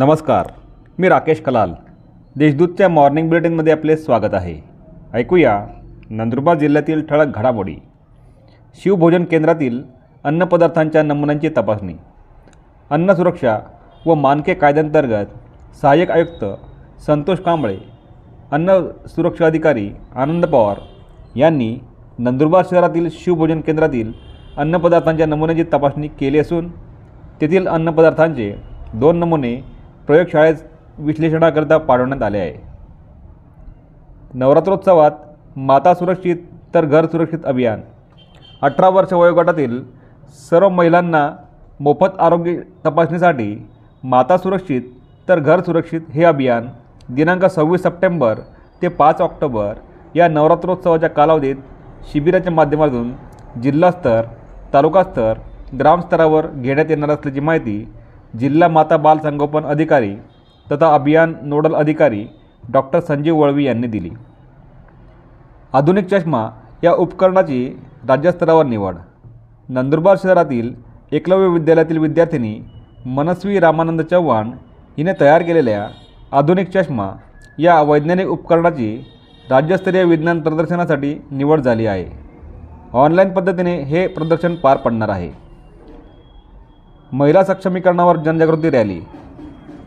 नमस्कार मी राकेश कलाल. देशदूतच्या मॉर्निंग बुलेटिनमध्ये आपले स्वागत आहे. ऐकूया नंदुरबार जिल्ह्यातील ठळक घडामोडी. शिवभोजन केंद्रातील अन्नपदार्थांच्या नमुन्यांची तपासणी. अन्न सुरक्षा व मानके कायद्यांतर्गत सहाय्यक आयुक्त संतोष कांबळे अन्न सुरक्षा अधिकारी आनंद पवार यांनी नंदुरबार शहरातील शिवभोजन केंद्रातील अन्नपदार्थांच्या नमुन्यांची तपासणी केली असून तेथील अन्नपदार्थांचे दोन नमुने प्रयोगशाळेत विश्लेषणाकरिता पाठवण्यात आले आहे. नवरात्रोत्सवात माता सुरक्षित तर घर सुरक्षित अभियान. अठरा वर्ष वयोगटातील सर्व महिलांना मोफत आरोग्य तपासणीसाठी माता सुरक्षित तर घर सुरक्षित हे अभियान दिनांक सव्वीस सप्टेंबर ते पाच ऑक्टोबर या नवरात्रोत्सवाच्या कालावधीत शिबिराच्या माध्यमातून जिल्हास्तर तालुकास्तर ग्रामस्तरावर घेण्यात येणार असल्याची माहिती जिल्हा माता बाल संगोपन अधिकारी तथा अभियान नोडल अधिकारी डॉक्टर संजीव वळवी यांनी दिली. आधुनिक चष्मा या उपकरणाची राज्यस्तरावर निवड. नंदुरबार शहरातील एकलव्य विद्यालयातील विद्यार्थिनी मनस्वी रामानंद चव्हाण हिने तयार केलेल्या आधुनिक चष्मा या वैज्ञानिक उपकरणाची राज्यस्तरीय विज्ञान प्रदर्शनासाठी निवड झाली आहे. ऑनलाईन पद्धतीने हे प्रदर्शन पार पडणार आहे. महिला सक्षमीकरणावर जनजागृती रॅली.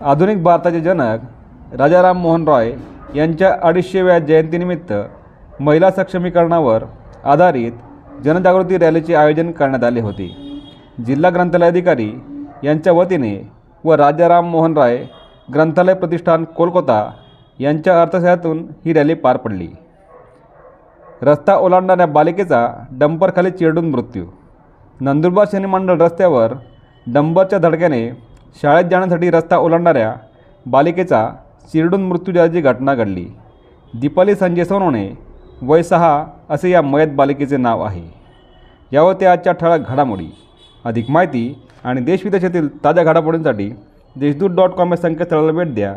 आधुनिक भारताचे जनक राजाराम मोहन रॉय यांच्या अडीचशेव्या जयंतीनिमित्त महिला सक्षमीकरणावर आधारित जनजागृती रॅलीचे आयोजन करण्यात आले होते. जिल्हा ग्रंथालय अधिकारी यांच्या वतीने व राजाराम मोहन राय ग्रंथालय प्रतिष्ठान कोलकाता यांच्या अर्थसहाय्यातून ही रॅली पार पडली. रस्ता ओलांडणाऱ्या बालिकेचा डंपरखाली चिरडून मृत्यू. नंदुरबार शनी मंडळ रस्त्यावर डंबरच्या धडक्याने शाळेत जाण्यासाठी रस्ता ओलांडणाऱ्या बालिकेचा चिरडून मृत्यू झाल्याची घटना घडली. दीपाली संजय सोनवणे वय सहा असे या मयत बालिकेचे नाव आहे. यावर त्या आजच्या ठळक घडामोडी अधिक माहिती आणि देशविदेशातील ताज्या घडामोडींसाठी देशदूत डॉट कॉम या संकेतस्थळाला भेट द्या.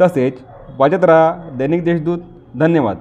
तसेच वाजत राहा दैनिक देशदूत. धन्यवाद.